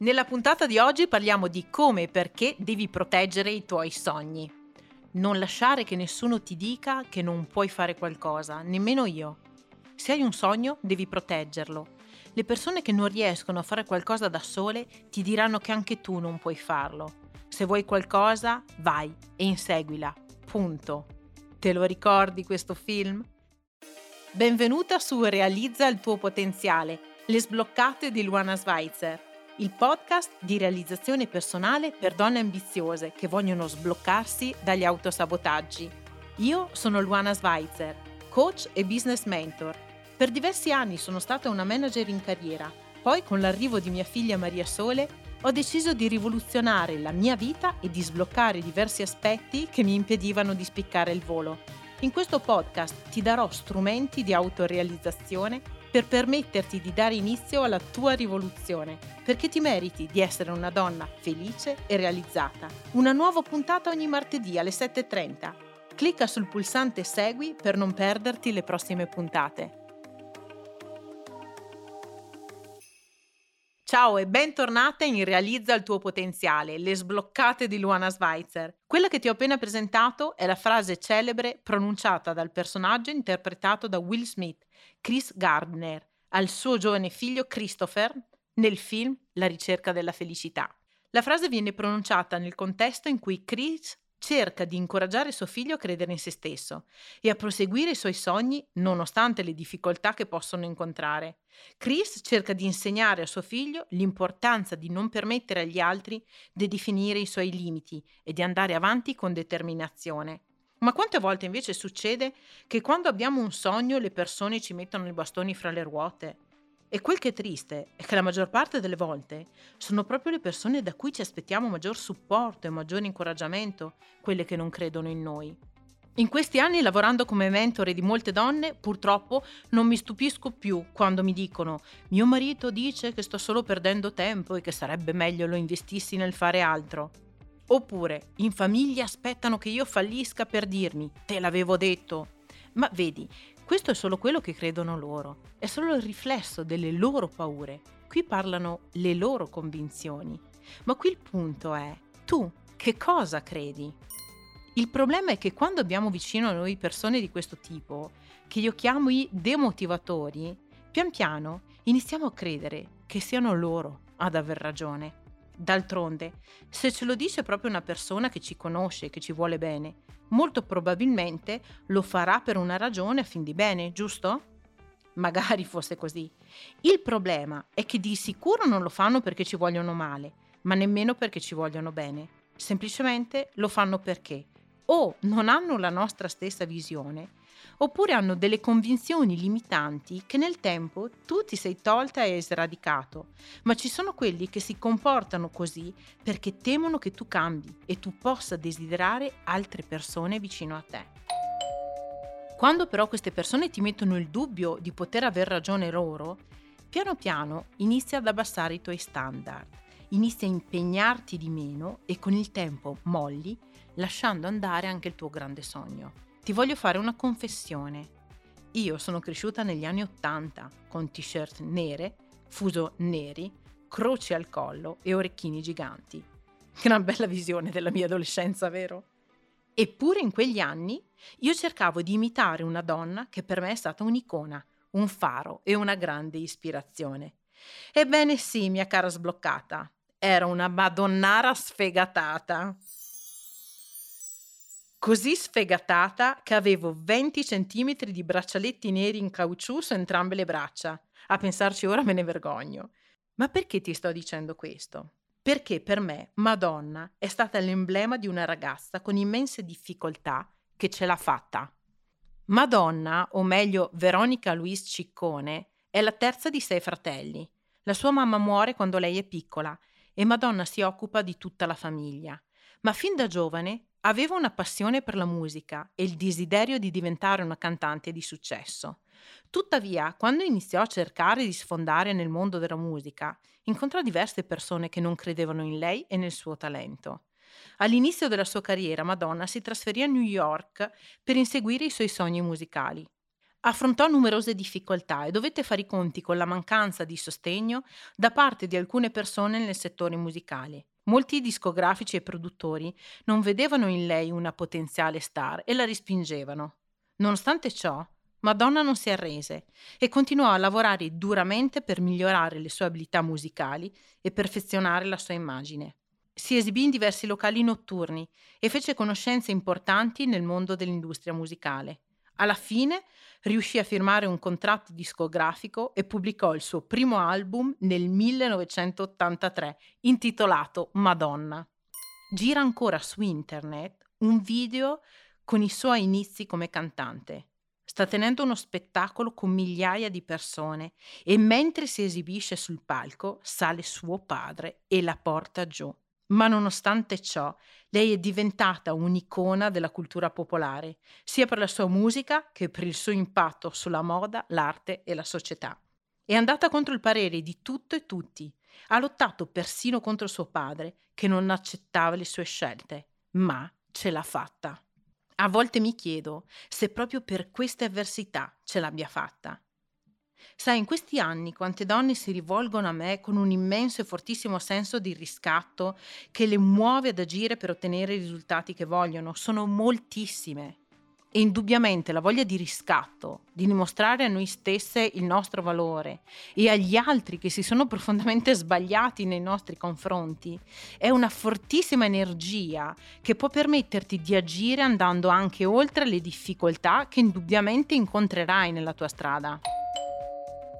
Nella puntata di oggi parliamo di come e perché devi proteggere i tuoi sogni. Non lasciare che nessuno ti dica che non puoi fare qualcosa, nemmeno io. Se hai un sogno, devi proteggerlo. Le persone che non riescono a fare qualcosa da sole ti diranno che anche tu non puoi farlo. Se vuoi qualcosa, vai e inseguila. Punto. Te lo ricordi questo film? Benvenuta su Realizza il tuo potenziale, le sbloccate di Luana Schweitzer il podcast di realizzazione personale per donne ambiziose che vogliono sbloccarsi dagli autosabotaggi. Io sono Luana Schweitzer, coach e business mentor. Per diversi anni sono stata una manager in carriera, poi con l'arrivo di mia figlia Maria Sole ho deciso di rivoluzionare la mia vita e di sbloccare diversi aspetti che mi impedivano di spiccare il volo. In questo podcast ti darò strumenti di autorealizzazione per permetterti di dare inizio alla tua rivoluzione, perché ti meriti di essere una donna felice e realizzata. Una nuova puntata ogni martedì alle 7.30. Clicca sul pulsante Segui per non perderti le prossime puntate. Ciao e bentornata in Realizza il tuo potenziale, le sbloccate di Luana Schweitzer. Quella che ti ho appena presentato è la frase celebre pronunciata dal personaggio interpretato da Will Smith, Chris Gardner, al suo giovane figlio Christopher nel film La ricerca della felicità. La frase viene pronunciata nel contesto in cui Chris cerca di incoraggiare suo figlio a credere in se stesso e a proseguire i suoi sogni nonostante le difficoltà che possono incontrare. Chris cerca di insegnare a suo figlio l'importanza di non permettere agli altri di definire i suoi limiti e di andare avanti con determinazione. Ma quante volte invece succede che quando abbiamo un sogno le persone ci mettono i bastoni fra le ruote? E quel che è triste è che la maggior parte delle volte sono proprio le persone da cui ci aspettiamo maggior supporto e maggiore incoraggiamento quelle che non credono in noi. In questi anni lavorando come mentore di molte donne, purtroppo non mi stupisco più quando mi dicono mio marito dice che sto solo perdendo tempo e che sarebbe meglio lo investissi nel fare altro. Oppure in famiglia aspettano che io fallisca per dirmi te l'avevo detto. Ma vedi, questo è solo quello che credono loro, è solo il riflesso delle loro paure. Qui parlano le loro convinzioni. Ma qui il punto è, tu che cosa credi? Il problema è che quando abbiamo vicino a noi persone di questo tipo, che io chiamo i demotivatori, pian piano iniziamo a credere che siano loro ad aver ragione. D'altronde, se ce lo dice proprio una persona che ci conosce che ci vuole bene, molto probabilmente lo farà per una ragione a fin di bene, giusto? Magari fosse così. Il problema è che di sicuro non lo fanno perché ci vogliono male, ma nemmeno perché ci vogliono bene. Semplicemente lo fanno perché o non hanno la nostra stessa visione oppure hanno delle convinzioni limitanti che nel tempo tu ti sei tolta e hai sradicato, ma ci sono quelli che si comportano così perché temono che tu cambi e tu possa desiderare altre persone vicino a te. Quando però queste persone ti mettono il dubbio di poter aver ragione loro, piano piano inizia ad abbassare i tuoi standard, inizia a impegnarti di meno e con il tempo molli, lasciando andare anche il tuo grande sogno. Ti voglio fare una confessione. Io sono cresciuta negli anni Ottanta con t-shirt nere, fuso neri, croci al collo e orecchini giganti. Gran bella visione della mia adolescenza, vero? Eppure in quegli anni io cercavo di imitare una donna che per me è stata un'icona, un faro e una grande ispirazione. Ebbene sì, mia cara sbloccata, era una madonnara sfegatata così sfegatata che avevo 20 centimetri di braccialetti neri in caucciù su entrambe le braccia. A pensarci ora me ne vergogno. Ma perché ti sto dicendo questo? Perché per me Madonna è stata l'emblema di una ragazza con immense difficoltà che ce l'ha fatta. Madonna, o meglio Veronica Luis Ciccone, è la terza di sei fratelli. La sua mamma muore quando lei è piccola e Madonna si occupa di tutta la famiglia. Ma fin da giovane Aveva una passione per la musica e il desiderio di diventare una cantante di successo. Tuttavia, quando iniziò a cercare di sfondare nel mondo della musica, incontrò diverse persone che non credevano in lei e nel suo talento. All'inizio della sua carriera, Madonna si trasferì a New York per inseguire i suoi sogni musicali. Affrontò numerose difficoltà e dovette fare i conti con la mancanza di sostegno da parte di alcune persone nel settore musicale. Molti discografici e produttori non vedevano in lei una potenziale star e la respingevano. Nonostante ciò, Madonna non si arrese e continuò a lavorare duramente per migliorare le sue abilità musicali e perfezionare la sua immagine. Si esibì in diversi locali notturni e fece conoscenze importanti nel mondo dell'industria musicale. Alla fine riuscì a firmare un contratto discografico e pubblicò il suo primo album nel 1983, intitolato Madonna. Gira ancora su internet un video con i suoi inizi come cantante. Sta tenendo uno spettacolo con migliaia di persone e mentre si esibisce sul palco sale suo padre e la porta giù. Ma nonostante ciò, lei è diventata un'icona della cultura popolare, sia per la sua musica che per il suo impatto sulla moda, l'arte e la società. È andata contro il parere di tutto e tutti. Ha lottato persino contro suo padre, che non accettava le sue scelte, ma ce l'ha fatta. A volte mi chiedo se proprio per queste avversità ce l'abbia fatta. Sai, in questi anni quante donne si rivolgono a me con un immenso e fortissimo senso di riscatto che le muove ad agire per ottenere i risultati che vogliono, sono moltissime. E indubbiamente la voglia di riscatto, di dimostrare a noi stesse il nostro valore e agli altri che si sono profondamente sbagliati nei nostri confronti, è una fortissima energia che può permetterti di agire andando anche oltre le difficoltà che indubbiamente incontrerai nella tua strada.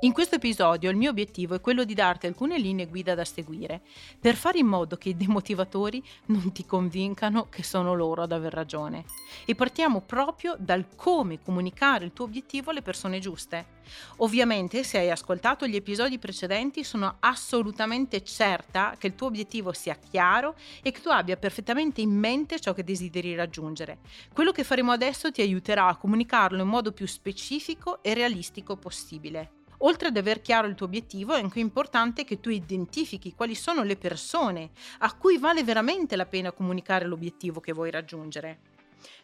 In questo episodio il mio obiettivo è quello di darti alcune linee guida da seguire per fare in modo che i demotivatori non ti convincano che sono loro ad aver ragione. E partiamo proprio dal come comunicare il tuo obiettivo alle persone giuste. Ovviamente se hai ascoltato gli episodi precedenti sono assolutamente certa che il tuo obiettivo sia chiaro e che tu abbia perfettamente in mente ciò che desideri raggiungere. Quello che faremo adesso ti aiuterà a comunicarlo in modo più specifico e realistico possibile. Oltre ad aver chiaro il tuo obiettivo, è anche importante che tu identifichi quali sono le persone a cui vale veramente la pena comunicare l'obiettivo che vuoi raggiungere.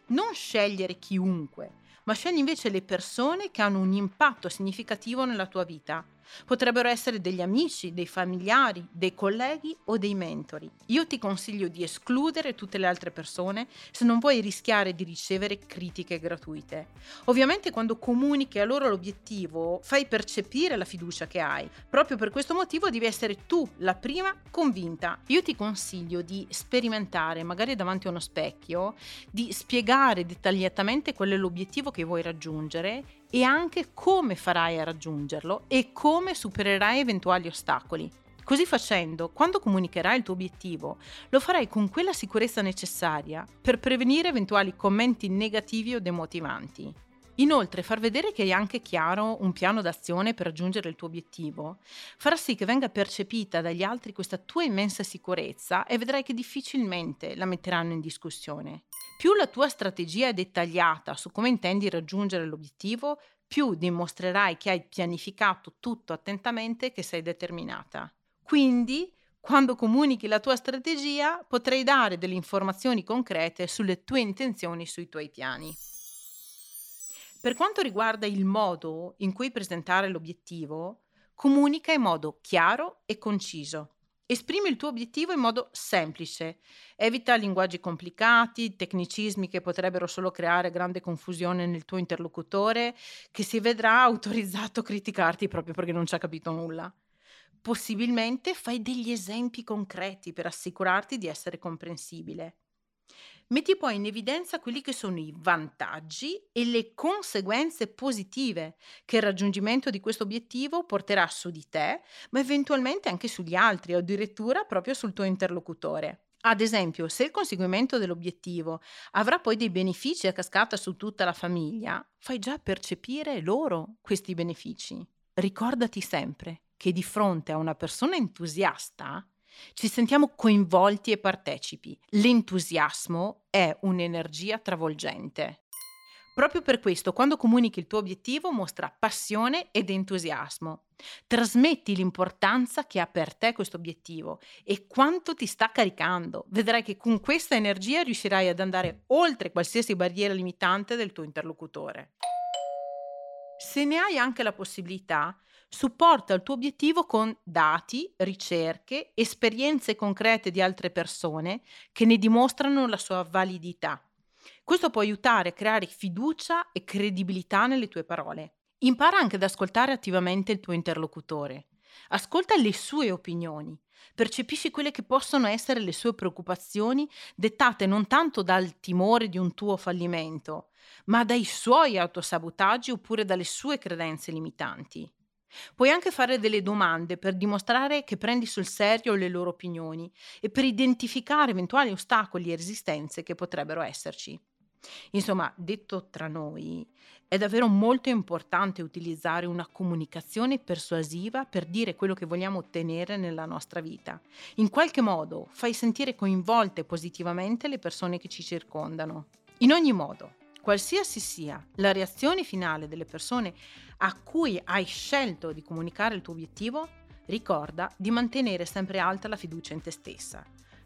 Non scegliere chiunque, ma scegli invece le persone che hanno un impatto significativo nella tua vita Potrebbero essere degli amici, dei familiari, dei colleghi o dei mentori. Io ti consiglio di escludere tutte le altre persone se non vuoi rischiare di ricevere critiche gratuite. Ovviamente quando comunichi a loro l'obiettivo fai percepire la fiducia che hai. Proprio per questo motivo devi essere tu la prima convinta. Io ti consiglio di sperimentare, magari davanti a uno specchio, di spiegare dettagliatamente qual è l'obiettivo che vuoi raggiungere e anche come farai a raggiungerlo e come supererai eventuali ostacoli. Così facendo, quando comunicherai il tuo obiettivo, lo farai con quella sicurezza necessaria per prevenire eventuali commenti negativi o demotivanti. Inoltre, far vedere che hai anche chiaro un piano d'azione per raggiungere il tuo obiettivo farà sì che venga percepita dagli altri questa tua immensa sicurezza e vedrai che difficilmente la metteranno in discussione. Più la tua strategia è dettagliata su come intendi raggiungere l'obiettivo, più dimostrerai che hai pianificato tutto attentamente e che sei determinata. Quindi, quando comunichi la tua strategia, potrai dare delle informazioni concrete sulle tue intenzioni, sui tuoi piani. Per quanto riguarda il modo in cui presentare l'obiettivo, comunica in modo chiaro e conciso. Esprimi il tuo obiettivo in modo semplice, evita linguaggi complicati, tecnicismi che potrebbero solo creare grande confusione nel tuo interlocutore, che si vedrà autorizzato a criticarti proprio perché non ci ha capito nulla. Possibilmente fai degli esempi concreti per assicurarti di essere comprensibile. Metti poi in evidenza quelli che sono i vantaggi e le conseguenze positive che il raggiungimento di questo obiettivo porterà su di te, ma eventualmente anche sugli altri o addirittura proprio sul tuo interlocutore. Ad esempio, se il conseguimento dell'obiettivo avrà poi dei benefici a cascata su tutta la famiglia, fai già percepire loro questi benefici. Ricordati sempre che di fronte a una persona entusiasta ci sentiamo coinvolti e partecipi. L'entusiasmo è un'energia travolgente. Proprio per questo, quando comunichi il tuo obiettivo, mostra passione ed entusiasmo. Trasmetti l'importanza che ha per te questo obiettivo e quanto ti sta caricando. Vedrai che con questa energia riuscirai ad andare oltre qualsiasi barriera limitante del tuo interlocutore. Se ne hai anche la possibilità, supporta il tuo obiettivo con dati, ricerche, esperienze concrete di altre persone che ne dimostrano la sua validità. Questo può aiutare a creare fiducia e credibilità nelle tue parole. Impara anche ad ascoltare attivamente il tuo interlocutore. Ascolta le sue opinioni, percepisci quelle che possono essere le sue preoccupazioni dettate non tanto dal timore di un tuo fallimento, ma dai suoi autosabotaggi oppure dalle sue credenze limitanti. Puoi anche fare delle domande per dimostrare che prendi sul serio le loro opinioni e per identificare eventuali ostacoli e resistenze che potrebbero esserci. Insomma, detto tra noi, è davvero molto importante utilizzare una comunicazione persuasiva per dire quello che vogliamo ottenere nella nostra vita. In qualche modo fai sentire coinvolte positivamente le persone che ci circondano. In ogni modo, qualsiasi sia la reazione finale delle persone a cui hai scelto di comunicare il tuo obiettivo, ricorda di mantenere sempre alta la fiducia in te stessa.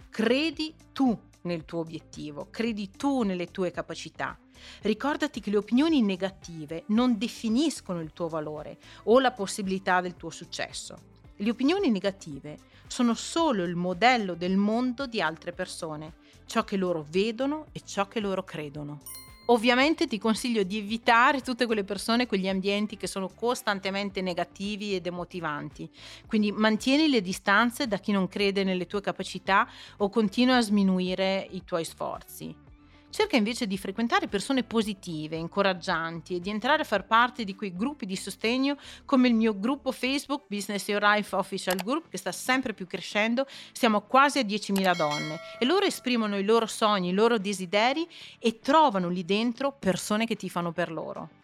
Credi tu nel tuo obiettivo, credi tu nelle tue capacità. Ricordati che le opinioni negative non definiscono il tuo valore o la possibilità del tuo successo. Le opinioni negative sono solo il modello del mondo di altre persone, ciò che loro vedono e ciò che loro credono. Ovviamente ti consiglio di evitare tutte quelle persone, quegli ambienti che sono costantemente negativi ed emotivanti. Quindi mantieni le distanze da chi non crede nelle tue capacità o continua a sminuire i tuoi sforzi. Cerca invece di frequentare persone positive, incoraggianti e di entrare a far parte di quei gruppi di sostegno come il mio gruppo Facebook Business Your Life Official Group che sta sempre più crescendo, siamo quasi a 10.000 donne e loro esprimono i loro sogni, i loro desideri e trovano lì dentro persone che tifano per loro.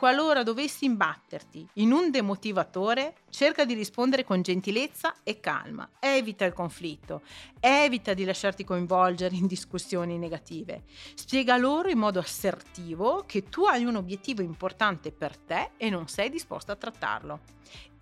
Qualora dovessi imbatterti in un demotivatore, cerca di rispondere con gentilezza e calma. Evita il conflitto, evita di lasciarti coinvolgere in discussioni negative. Spiega loro in modo assertivo che tu hai un obiettivo importante per te e non sei disposto a trattarlo.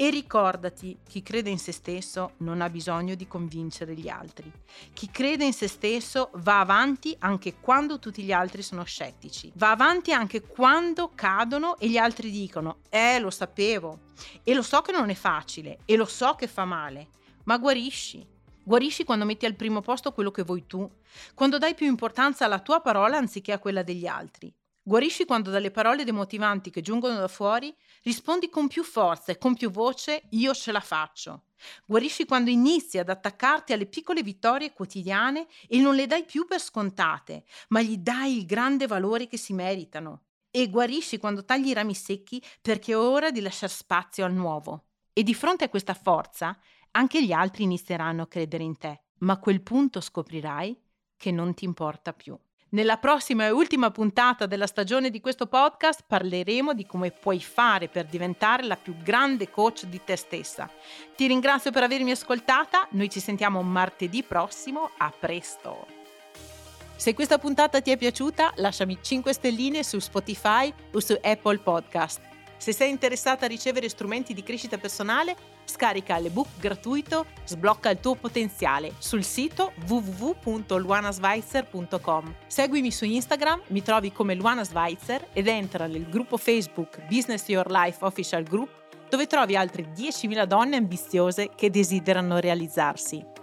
E ricordati, chi crede in se stesso non ha bisogno di convincere gli altri. Chi crede in se stesso va avanti anche quando tutti gli altri sono scettici. Va avanti anche quando cadono e gli altri dicono, eh lo sapevo, e lo so che non è facile, e lo so che fa male, ma guarisci. Guarisci quando metti al primo posto quello che vuoi tu, quando dai più importanza alla tua parola anziché a quella degli altri. Guarisci quando dalle parole demotivanti che giungono da fuori rispondi con più forza e con più voce io ce la faccio. Guarisci quando inizi ad attaccarti alle piccole vittorie quotidiane e non le dai più per scontate, ma gli dai il grande valore che si meritano. E guarisci quando tagli i rami secchi perché è ora di lasciare spazio al nuovo. E di fronte a questa forza anche gli altri inizieranno a credere in te, ma a quel punto scoprirai che non ti importa più. Nella prossima e ultima puntata della stagione di questo podcast parleremo di come puoi fare per diventare la più grande coach di te stessa. Ti ringrazio per avermi ascoltata, noi ci sentiamo martedì prossimo, a presto! Se questa puntata ti è piaciuta lasciami 5 stelline su Spotify o su Apple Podcast. Se sei interessata a ricevere strumenti di crescita personale, scarica l'ebook gratuito Sblocca il tuo potenziale sul sito www.luanasweitzer.com. Seguimi su Instagram, mi trovi come Luana Schweitzer ed entra nel gruppo Facebook Business Your Life Official Group dove trovi altre 10.000 donne ambiziose che desiderano realizzarsi.